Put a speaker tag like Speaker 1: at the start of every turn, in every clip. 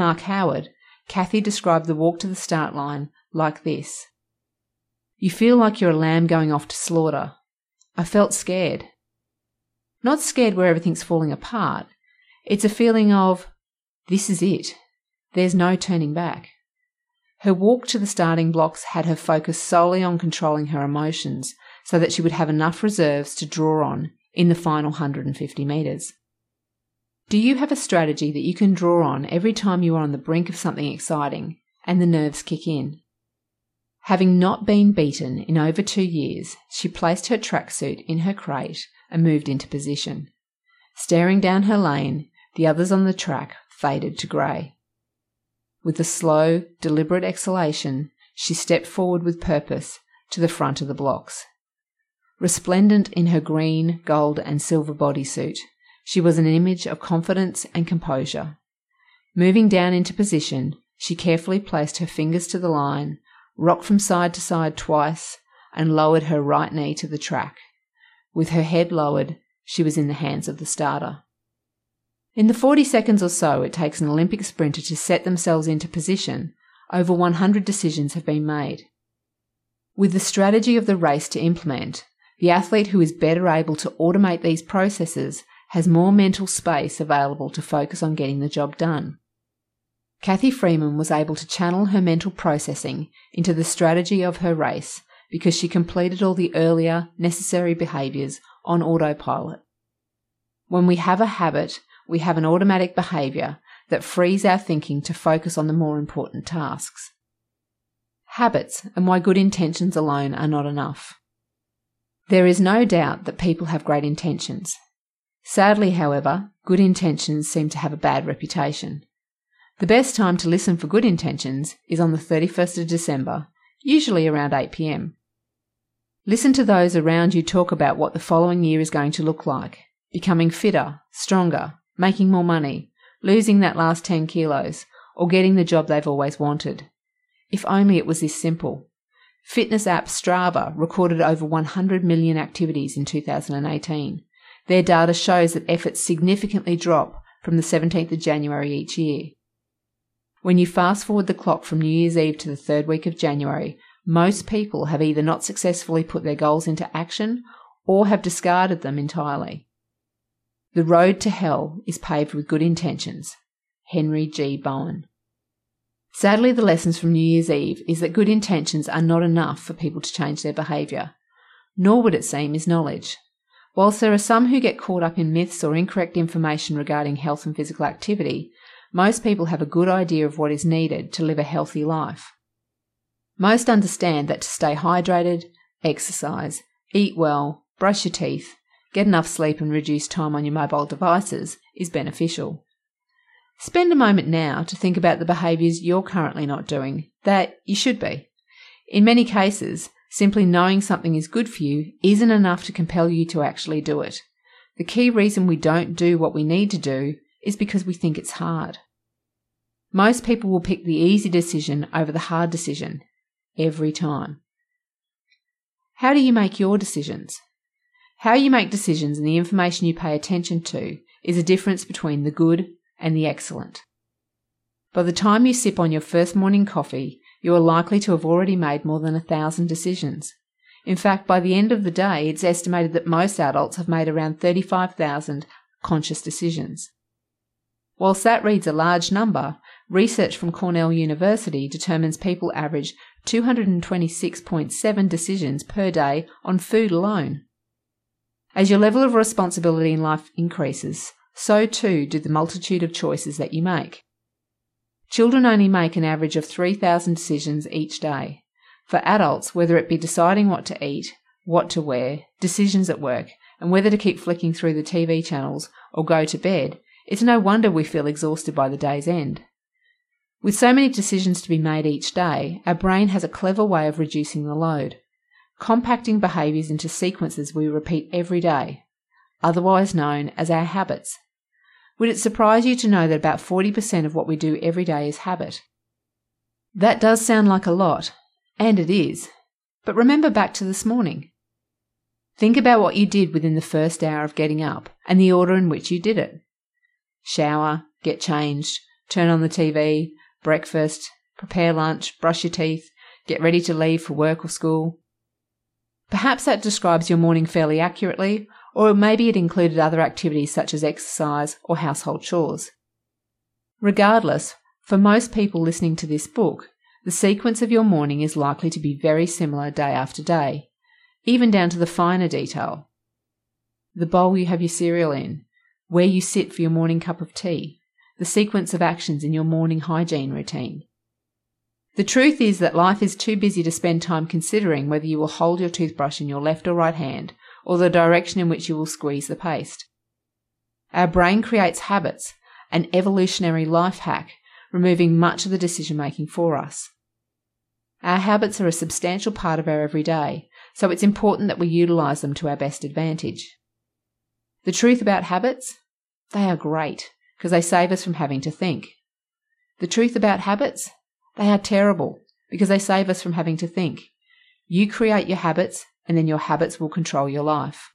Speaker 1: Mark Howard, Cathy described the walk to the start line like this You feel like you're a lamb going off to slaughter. I felt scared. Not scared where everything's falling apart. It's a feeling of, this is it. There's no turning back. Her walk to the starting blocks had her focus solely on controlling her emotions so that she would have enough reserves to draw on in the final 150 metres. Do you have a strategy that you can draw on every time you are on the brink of something exciting and the nerves kick in? Having not been beaten in over two years, she placed her tracksuit in her crate and moved into position. Staring down her lane, the others on the track faded to grey. With a slow, deliberate exhalation, she stepped forward with purpose to the front of the blocks. Resplendent in her green, gold, and silver bodysuit, she was an image of confidence and composure. Moving down into position, she carefully placed her fingers to the line, rocked from side to side twice, and lowered her right knee to the track. With her head lowered, she was in the hands of the starter. In the 40 seconds or so it takes an Olympic sprinter to set themselves into position, over 100 decisions have been made. With the strategy of the race to implement, the athlete who is better able to automate these processes has more mental space available to focus on getting the job done. Cathy Freeman was able to channel her mental processing into the strategy of her race because she completed all the earlier necessary behaviours on autopilot. When we have a habit, we have an automatic behaviour that frees our thinking to focus on the more important tasks. Habits and why good intentions alone are not enough. There is no doubt that people have great intentions. Sadly, however, good intentions seem to have a bad reputation. The best time to listen for good intentions is on the 31st of December, usually around 8 pm. Listen to those around you talk about what the following year is going to look like becoming fitter, stronger, making more money, losing that last 10 kilos, or getting the job they've always wanted. If only it was this simple. Fitness app Strava recorded over 100 million activities in 2018. Their data shows that efforts significantly drop from the 17th of January each year. When you fast forward the clock from New Year's Eve to the third week of January, most people have either not successfully put their goals into action or have discarded them entirely. The road to hell is paved with good intentions. Henry G. Bohn. Sadly, the lessons from New Year's Eve is that good intentions are not enough for people to change their behaviour. Nor would it seem is knowledge. Whilst there are some who get caught up in myths or incorrect information regarding health and physical activity, most people have a good idea of what is needed to live a healthy life. Most understand that to stay hydrated, exercise, eat well, brush your teeth, get enough sleep, and reduce time on your mobile devices is beneficial. Spend a moment now to think about the behaviours you're currently not doing that you should be. In many cases, simply knowing something is good for you isn't enough to compel you to actually do it. The key reason we don't do what we need to do is because we think it's hard. Most people will pick the easy decision over the hard decision, every time. How do you make your decisions? How you make decisions and the information you pay attention to is a difference between the good and the excellent. By the time you sip on your first morning coffee, you are likely to have already made more than a thousand decisions. In fact, by the end of the day, it's estimated that most adults have made around 35,000 conscious decisions. Whilst that reads a large number, research from Cornell University determines people average 226.7 decisions per day on food alone. As your level of responsibility in life increases, so too do the multitude of choices that you make. Children only make an average of 3,000 decisions each day. For adults, whether it be deciding what to eat, what to wear, decisions at work, and whether to keep flicking through the TV channels or go to bed, it's no wonder we feel exhausted by the day's end. With so many decisions to be made each day, our brain has a clever way of reducing the load, compacting behaviours into sequences we repeat every day, otherwise known as our habits. Would it surprise you to know that about 40% of what we do every day is habit? That does sound like a lot, and it is. But remember back to this morning. Think about what you did within the first hour of getting up and the order in which you did it. Shower, get changed, turn on the TV, breakfast, prepare lunch, brush your teeth, get ready to leave for work or school. Perhaps that describes your morning fairly accurately, or maybe it included other activities such as exercise or household chores. Regardless, for most people listening to this book, the sequence of your morning is likely to be very similar day after day, even down to the finer detail. The bowl you have your cereal in, where you sit for your morning cup of tea, the sequence of actions in your morning hygiene routine. The truth is that life is too busy to spend time considering whether you will hold your toothbrush in your left or right hand, or the direction in which you will squeeze the paste. Our brain creates habits, an evolutionary life hack, removing much of the decision making for us. Our habits are a substantial part of our everyday, so it's important that we utilize them to our best advantage. The truth about habits? They are great because they save us from having to think. The truth about habits? They are terrible because they save us from having to think. You create your habits and then your habits will control your life.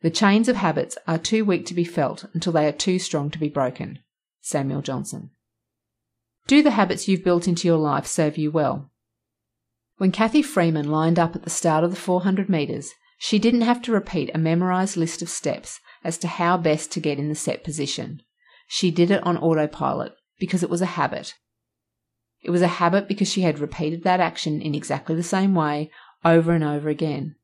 Speaker 1: The chains of habits are too weak to be felt until they are too strong to be broken. Samuel Johnson. Do the habits you've built into your life serve you well? When Cathy Freeman lined up at the start of the 400 metres, she didn't have to repeat a memorised list of steps as to how best to get in the set position. She did it on autopilot because it was a habit. It was a habit because she had repeated that action in exactly the same way over and over again.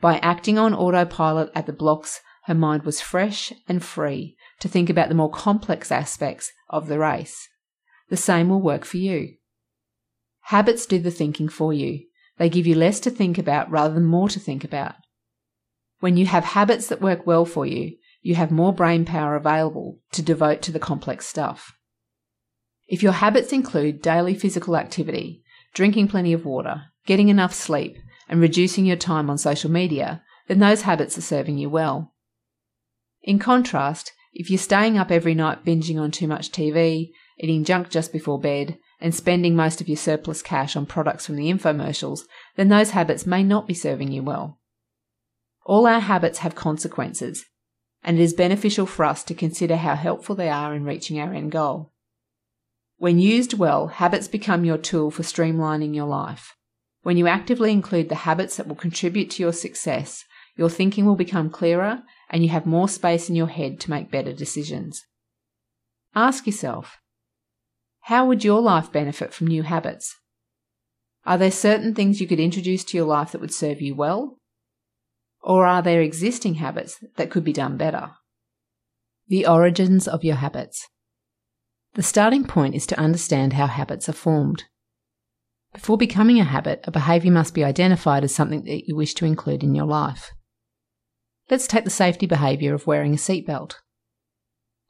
Speaker 1: By acting on autopilot at the blocks, her mind was fresh and free to think about the more complex aspects of the race. The same will work for you. Habits do the thinking for you. They give you less to think about rather than more to think about. When you have habits that work well for you, you have more brain power available to devote to the complex stuff. If your habits include daily physical activity, drinking plenty of water, getting enough sleep, and reducing your time on social media, then those habits are serving you well. In contrast, if you're staying up every night binging on too much TV, eating junk just before bed, and spending most of your surplus cash on products from the infomercials, then those habits may not be serving you well. All our habits have consequences, and it is beneficial for us to consider how helpful they are in reaching our end goal. When used well, habits become your tool for streamlining your life. When you actively include the habits that will contribute to your success, your thinking will become clearer and you have more space in your head to make better decisions. Ask yourself, how would your life benefit from new habits? Are there certain things you could introduce to your life that would serve you well? Or are there existing habits that could be done better? The origins of your habits. The starting point is to understand how habits are formed. Before becoming a habit, a behaviour must be identified as something that you wish to include in your life. Let's take the safety behaviour of wearing a seatbelt.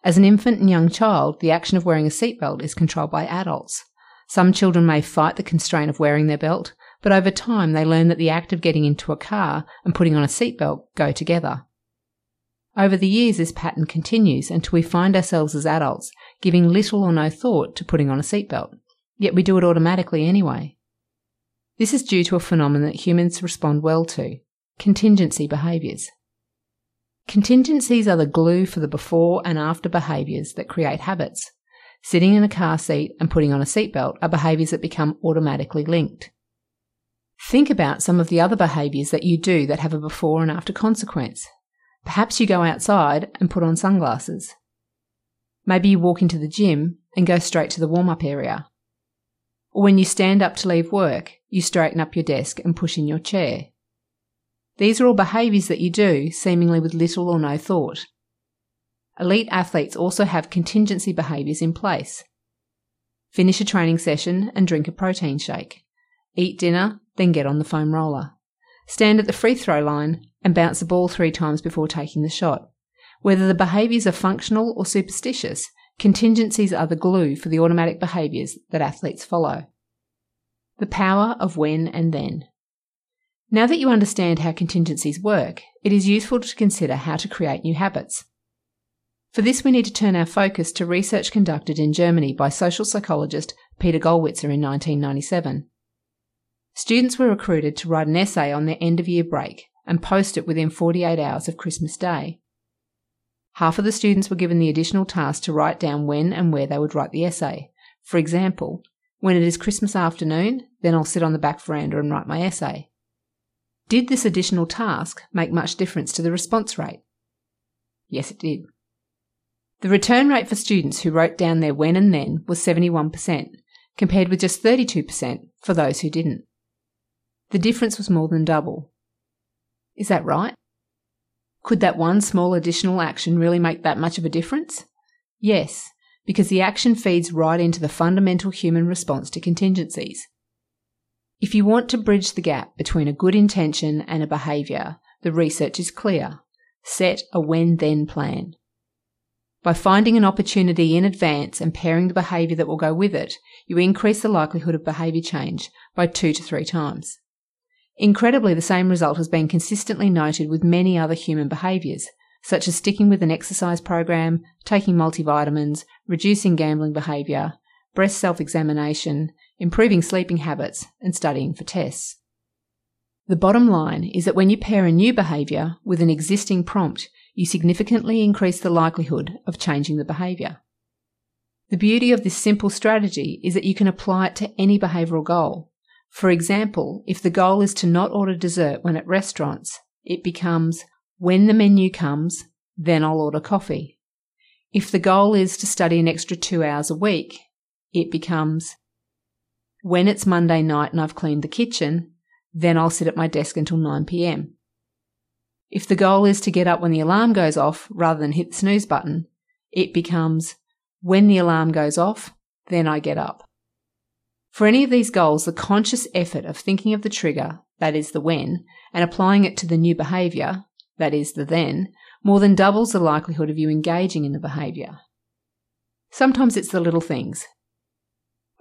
Speaker 1: As an infant and young child, the action of wearing a seatbelt is controlled by adults. Some children may fight the constraint of wearing their belt, but over time they learn that the act of getting into a car and putting on a seatbelt go together. Over the years, this pattern continues until we find ourselves as adults giving little or no thought to putting on a seatbelt, yet we do it automatically anyway. This is due to a phenomenon that humans respond well to contingency behaviours. Contingencies are the glue for the before and after behaviours that create habits. Sitting in a car seat and putting on a seatbelt are behaviours that become automatically linked. Think about some of the other behaviours that you do that have a before and after consequence. Perhaps you go outside and put on sunglasses. Maybe you walk into the gym and go straight to the warm up area. Or when you stand up to leave work, you straighten up your desk and push in your chair. These are all behaviours that you do seemingly with little or no thought. Elite athletes also have contingency behaviours in place. Finish a training session and drink a protein shake. Eat dinner, then get on the foam roller. Stand at the free throw line and bounce the ball three times before taking the shot. Whether the behaviours are functional or superstitious, contingencies are the glue for the automatic behaviours that athletes follow. The power of when and then. Now that you understand how contingencies work, it is useful to consider how to create new habits. For this, we need to turn our focus to research conducted in Germany by social psychologist Peter Gollwitzer in 1997. Students were recruited to write an essay on their end of year break and post it within 48 hours of Christmas Day. Half of the students were given the additional task to write down when and where they would write the essay. For example, when it is Christmas afternoon, then I'll sit on the back veranda and write my essay. Did this additional task make much difference to the response rate? Yes, it did. The return rate for students who wrote down their when and then was 71%, compared with just 32% for those who didn't. The difference was more than double. Is that right? Could that one small additional action really make that much of a difference? Yes, because the action feeds right into the fundamental human response to contingencies. If you want to bridge the gap between a good intention and a behaviour, the research is clear. Set a when then plan. By finding an opportunity in advance and pairing the behaviour that will go with it, you increase the likelihood of behaviour change by two to three times. Incredibly, the same result has been consistently noted with many other human behaviours, such as sticking with an exercise program, taking multivitamins, reducing gambling behaviour, breast self examination, improving sleeping habits, and studying for tests. The bottom line is that when you pair a new behaviour with an existing prompt, you significantly increase the likelihood of changing the behaviour. The beauty of this simple strategy is that you can apply it to any behavioural goal. For example, if the goal is to not order dessert when at restaurants, it becomes when the menu comes, then I'll order coffee. If the goal is to study an extra two hours a week, it becomes when it's Monday night and I've cleaned the kitchen, then I'll sit at my desk until 9 pm. If the goal is to get up when the alarm goes off rather than hit the snooze button, it becomes when the alarm goes off, then I get up. For any of these goals, the conscious effort of thinking of the trigger, that is the when, and applying it to the new behaviour, that is the then, more than doubles the likelihood of you engaging in the behaviour. Sometimes it's the little things.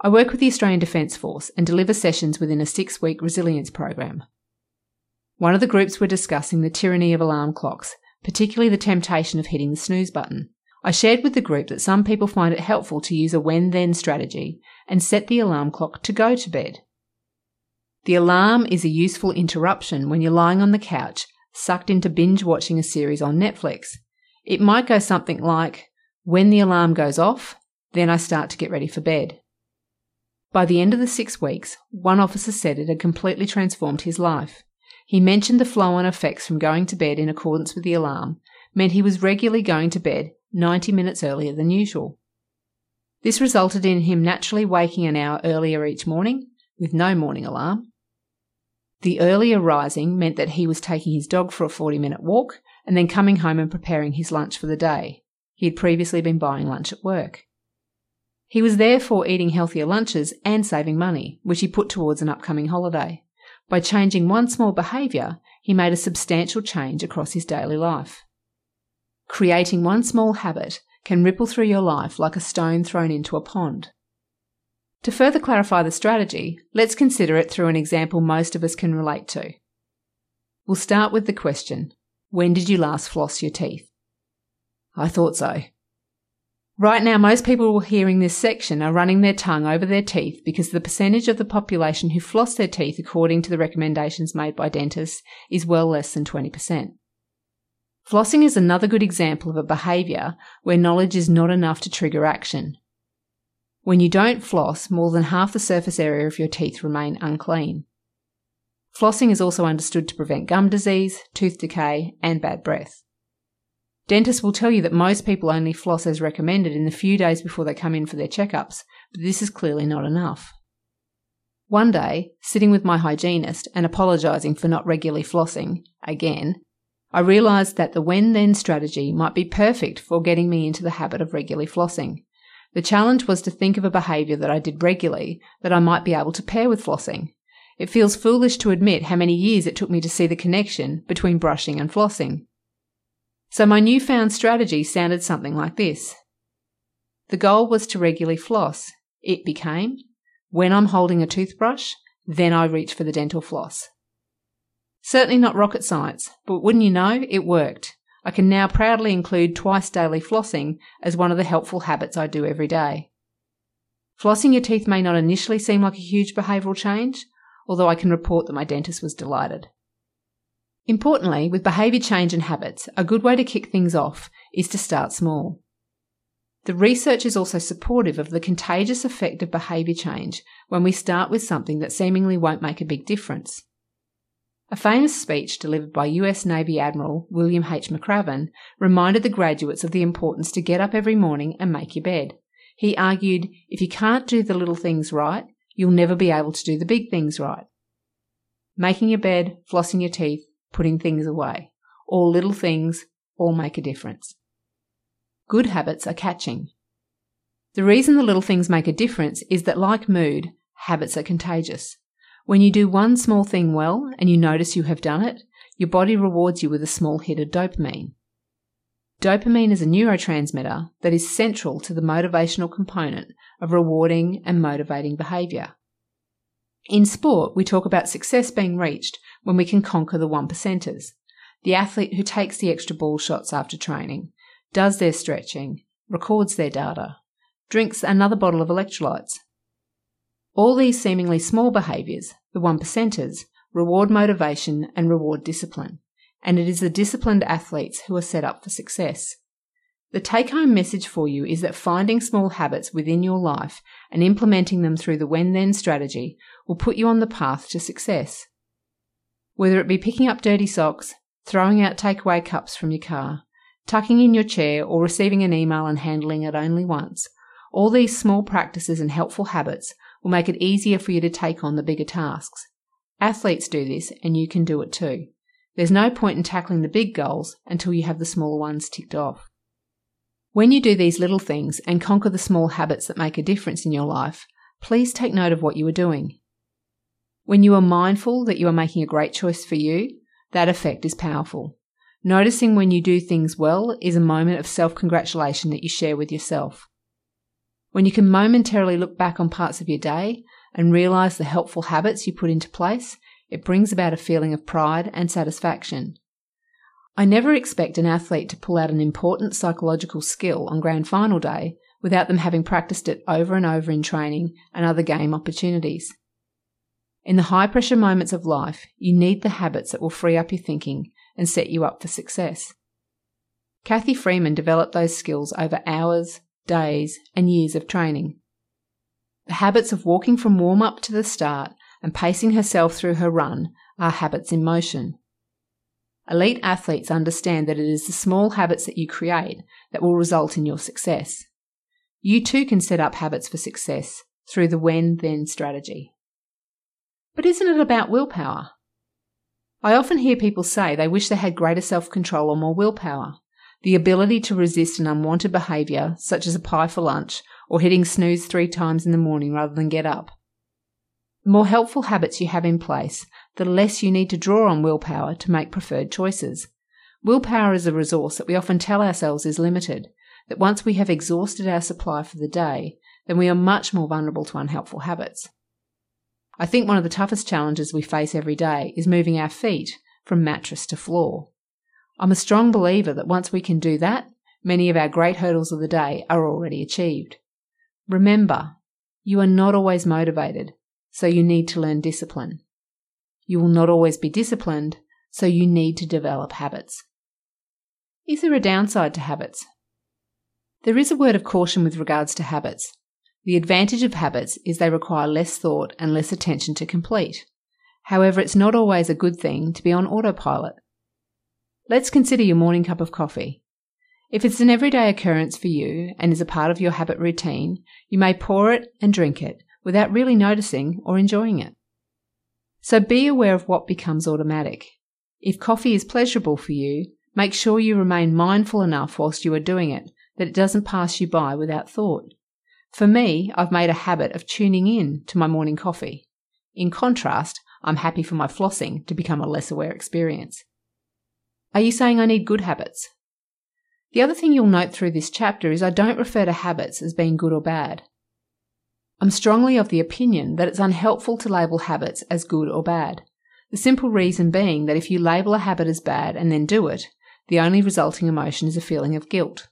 Speaker 1: I work with the Australian Defence Force and deliver sessions within a six week resilience program. One of the groups were discussing the tyranny of alarm clocks, particularly the temptation of hitting the snooze button. I shared with the group that some people find it helpful to use a when then strategy and set the alarm clock to go to bed. The alarm is a useful interruption when you're lying on the couch, sucked into binge watching a series on Netflix. It might go something like, when the alarm goes off, then I start to get ready for bed. By the end of the six weeks, one officer said it had completely transformed his life. He mentioned the flow on effects from going to bed in accordance with the alarm meant he was regularly going to bed 90 minutes earlier than usual. This resulted in him naturally waking an hour earlier each morning with no morning alarm. The earlier rising meant that he was taking his dog for a 40 minute walk and then coming home and preparing his lunch for the day. He had previously been buying lunch at work. He was therefore eating healthier lunches and saving money, which he put towards an upcoming holiday. By changing one small behaviour, he made a substantial change across his daily life. Creating one small habit can ripple through your life like a stone thrown into a pond. To further clarify the strategy, let's consider it through an example most of us can relate to. We'll start with the question When did you last floss your teeth? I thought so. Right now, most people hearing this section are running their tongue over their teeth because the percentage of the population who floss their teeth according to the recommendations made by dentists is well less than 20%. Flossing is another good example of a behaviour where knowledge is not enough to trigger action. When you don't floss, more than half the surface area of your teeth remain unclean. Flossing is also understood to prevent gum disease, tooth decay, and bad breath. Dentists will tell you that most people only floss as recommended in the few days before they come in for their checkups, but this is clearly not enough. One day, sitting with my hygienist and apologising for not regularly flossing, again, I realised that the when then strategy might be perfect for getting me into the habit of regularly flossing. The challenge was to think of a behaviour that I did regularly that I might be able to pair with flossing. It feels foolish to admit how many years it took me to see the connection between brushing and flossing. So my newfound strategy sounded something like this. The goal was to regularly floss. It became, when I'm holding a toothbrush, then I reach for the dental floss. Certainly not rocket science, but wouldn't you know, it worked. I can now proudly include twice daily flossing as one of the helpful habits I do every day. Flossing your teeth may not initially seem like a huge behavioural change, although I can report that my dentist was delighted. Importantly, with behaviour change and habits, a good way to kick things off is to start small. The research is also supportive of the contagious effect of behaviour change when we start with something that seemingly won't make a big difference. A famous speech delivered by US Navy Admiral William H. McRaven reminded the graduates of the importance to get up every morning and make your bed. He argued, if you can't do the little things right, you'll never be able to do the big things right. Making your bed, flossing your teeth, putting things away. All little things all make a difference. Good habits are catching. The reason the little things make a difference is that, like mood, habits are contagious. When you do one small thing well and you notice you have done it, your body rewards you with a small hit of dopamine. Dopamine is a neurotransmitter that is central to the motivational component of rewarding and motivating behaviour. In sport, we talk about success being reached when we can conquer the one percenters. The athlete who takes the extra ball shots after training, does their stretching, records their data, drinks another bottle of electrolytes. All these seemingly small behaviours, the one percenters, reward motivation and reward discipline, and it is the disciplined athletes who are set up for success. The take home message for you is that finding small habits within your life and implementing them through the when then strategy will put you on the path to success. Whether it be picking up dirty socks, throwing out takeaway cups from your car, tucking in your chair, or receiving an email and handling it only once. All these small practices and helpful habits will make it easier for you to take on the bigger tasks. Athletes do this, and you can do it too. There's no point in tackling the big goals until you have the smaller ones ticked off. When you do these little things and conquer the small habits that make a difference in your life, please take note of what you are doing. When you are mindful that you are making a great choice for you, that effect is powerful. Noticing when you do things well is a moment of self congratulation that you share with yourself. When you can momentarily look back on parts of your day and realize the helpful habits you put into place, it brings about a feeling of pride and satisfaction. I never expect an athlete to pull out an important psychological skill on grand final day without them having practiced it over and over in training and other game opportunities. In the high pressure moments of life, you need the habits that will free up your thinking and set you up for success. Cathy Freeman developed those skills over hours, days, and years of training. The habits of walking from warm up to the start and pacing herself through her run are habits in motion. Elite athletes understand that it is the small habits that you create that will result in your success. You too can set up habits for success through the when then strategy. But isn't it about willpower? I often hear people say they wish they had greater self control or more willpower, the ability to resist an unwanted behaviour, such as a pie for lunch or hitting snooze three times in the morning rather than get up. The more helpful habits you have in place, the less you need to draw on willpower to make preferred choices. Willpower is a resource that we often tell ourselves is limited, that once we have exhausted our supply for the day, then we are much more vulnerable to unhelpful habits. I think one of the toughest challenges we face every day is moving our feet from mattress to floor. I'm a strong believer that once we can do that, many of our great hurdles of the day are already achieved. Remember, you are not always motivated, so you need to learn discipline. You will not always be disciplined, so you need to develop habits. Is there a downside to habits? There is a word of caution with regards to habits. The advantage of habits is they require less thought and less attention to complete. However, it's not always a good thing to be on autopilot. Let's consider your morning cup of coffee. If it's an everyday occurrence for you and is a part of your habit routine, you may pour it and drink it without really noticing or enjoying it. So be aware of what becomes automatic. If coffee is pleasurable for you, make sure you remain mindful enough whilst you are doing it that it doesn't pass you by without thought. For me, I've made a habit of tuning in to my morning coffee. In contrast, I'm happy for my flossing to become a less aware experience. Are you saying I need good habits? The other thing you'll note through this chapter is I don't refer to habits as being good or bad. I'm strongly of the opinion that it's unhelpful to label habits as good or bad. The simple reason being that if you label a habit as bad and then do it, the only resulting emotion is a feeling of guilt.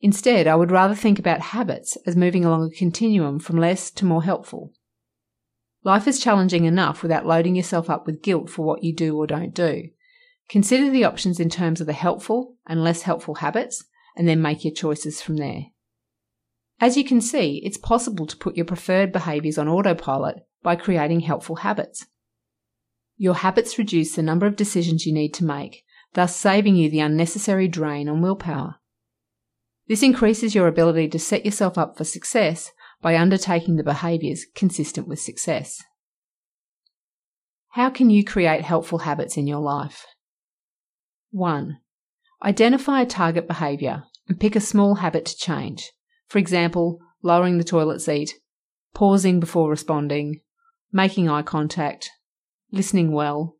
Speaker 1: Instead, I would rather think about habits as moving along a continuum from less to more helpful. Life is challenging enough without loading yourself up with guilt for what you do or don't do. Consider the options in terms of the helpful and less helpful habits and then make your choices from there. As you can see, it's possible to put your preferred behaviours on autopilot by creating helpful habits. Your habits reduce the number of decisions you need to make, thus saving you the unnecessary drain on willpower. This increases your ability to set yourself up for success by undertaking the behaviours consistent with success. How can you create helpful habits in your life? 1. Identify a target behaviour and pick a small habit to change. For example, lowering the toilet seat, pausing before responding, making eye contact, listening well,